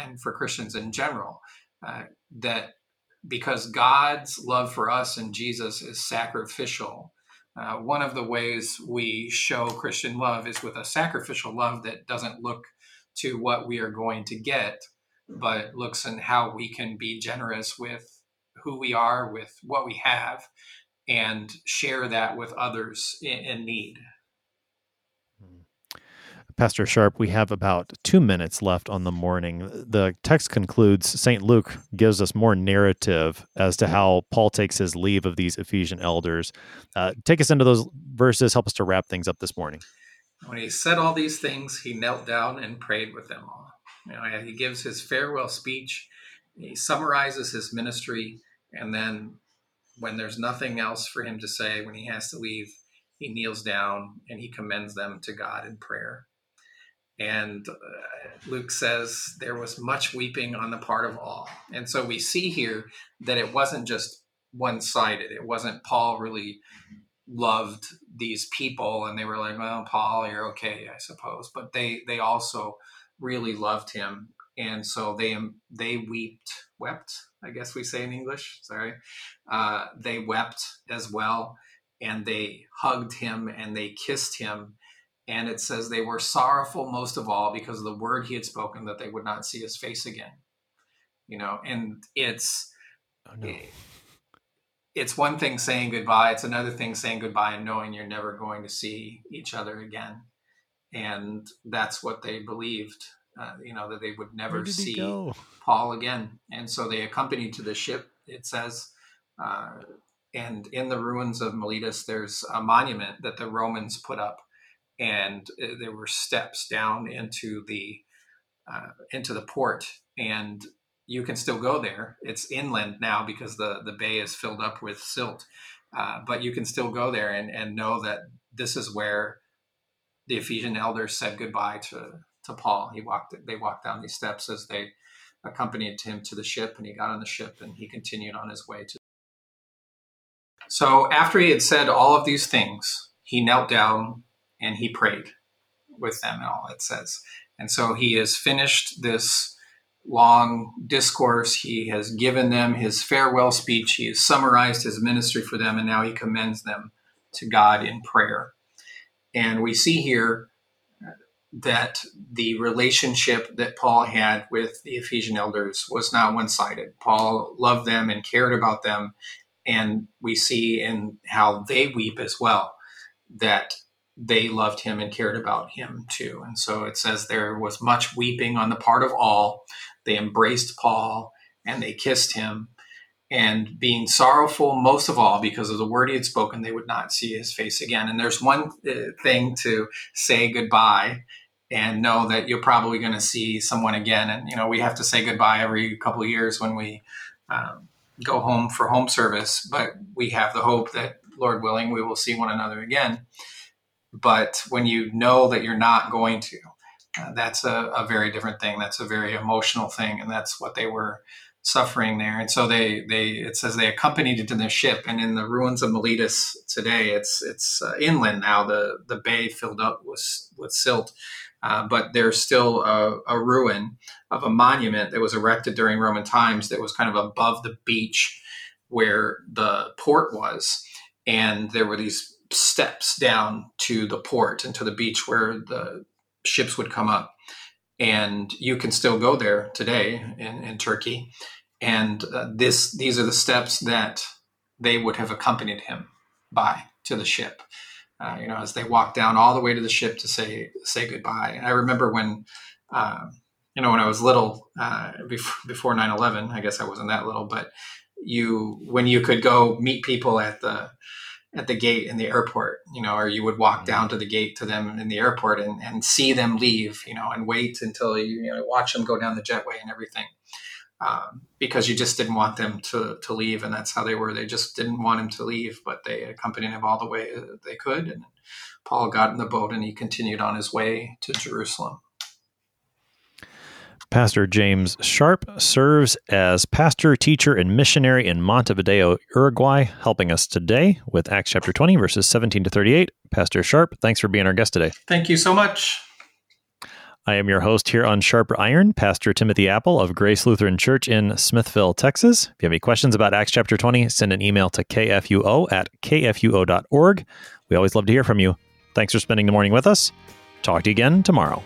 and for christians in general uh, that because god's love for us and jesus is sacrificial uh, one of the ways we show christian love is with a sacrificial love that doesn't look to what we are going to get but looks in how we can be generous with who we are with what we have and share that with others in, in need. Pastor Sharp, we have about two minutes left on the morning. The text concludes St. Luke gives us more narrative as to how Paul takes his leave of these Ephesian elders. Uh, take us into those verses, help us to wrap things up this morning. When he said all these things, he knelt down and prayed with them all. You know, he gives his farewell speech, he summarizes his ministry, and then when there's nothing else for him to say, when he has to leave, he kneels down and he commends them to God in prayer. And uh, Luke says there was much weeping on the part of all. And so we see here that it wasn't just one sided. It wasn't Paul really loved these people and they were like, well, Paul, you're okay, I suppose. But they, they also really loved him. And so they, they wept, wept, I guess we say in English, sorry, uh, they wept as well and they hugged him and they kissed him. And it says they were sorrowful most of all because of the word he had spoken that they would not see his face again. You know, and it's oh, no. it, it's one thing saying goodbye, it's another thing saying goodbye and knowing you're never going to see each other again. And that's what they believed uh, you know, that they would never see Paul again. And so they accompanied to the ship, it says. Uh, and in the ruins of Miletus, there's a monument that the Romans put up, and uh, there were steps down into the uh, into the port, and you can still go there. It's inland now because the the bay is filled up with silt, uh, but you can still go there and and know that this is where the Ephesian elders said goodbye to to Paul. He walked they walked down these steps as they accompanied him to the ship and he got on the ship and he continued on his way to So after he had said all of these things, he knelt down and he prayed with them and all it says. And so he has finished this long discourse. He has given them his farewell speech. He has summarized his ministry for them, and now he commends them to God in prayer. And we see here that the relationship that Paul had with the Ephesian elders was not one sided. Paul loved them and cared about them. And we see in how they weep as well that they loved him and cared about him too. And so it says there was much weeping on the part of all. They embraced Paul and they kissed him. and being sorrowful most of all because of the word he had spoken, they would not see his face again. And there's one uh, thing to say goodbye and know that you're probably going to see someone again. And, you know, we have to say goodbye every couple of years when we um, go home for home service, but we have the hope that, Lord willing, we will see one another again. But when you know that you're not going to, uh, that's a, a, very different thing. That's a very emotional thing, and that's what they were suffering there. And so they they it says they accompanied it to the ship, and in the ruins of Miletus today, it's it's uh, inland now. The the bay filled up with with silt, uh, but there's still a, a, ruin of a monument that was erected during Roman times that was kind of above the beach where the port was, and there were these steps down to the port and to the beach where the ships would come up and you can still go there today in, in Turkey. And uh, this these are the steps that they would have accompanied him by to the ship. Uh, you know, as they walked down all the way to the ship to say say goodbye. And I remember when, uh, you know, when I was little, uh, before, before 9-11, I guess I wasn't that little, but you when you could go meet people at the at the gate in the airport, you know, or you would walk down to the gate to them in the airport and, and see them leave, you know, and wait until you, you know, watch them go down the jetway and everything. Um, because you just didn't want them to, to leave. And that's how they were. They just didn't want him to leave, but they accompanied him all the way they could. And Paul got in the boat and he continued on his way to Jerusalem. Pastor James Sharp serves as pastor, teacher, and missionary in Montevideo, Uruguay, helping us today with Acts chapter 20, verses 17 to 38. Pastor Sharp, thanks for being our guest today. Thank you so much. I am your host here on Sharper Iron, Pastor Timothy Appel of Grace Lutheran Church in Smithville, Texas. If you have any questions about Acts chapter 20, send an email to kfuo at kfuo.org. We always love to hear from you. Thanks for spending the morning with us. Talk to you again tomorrow.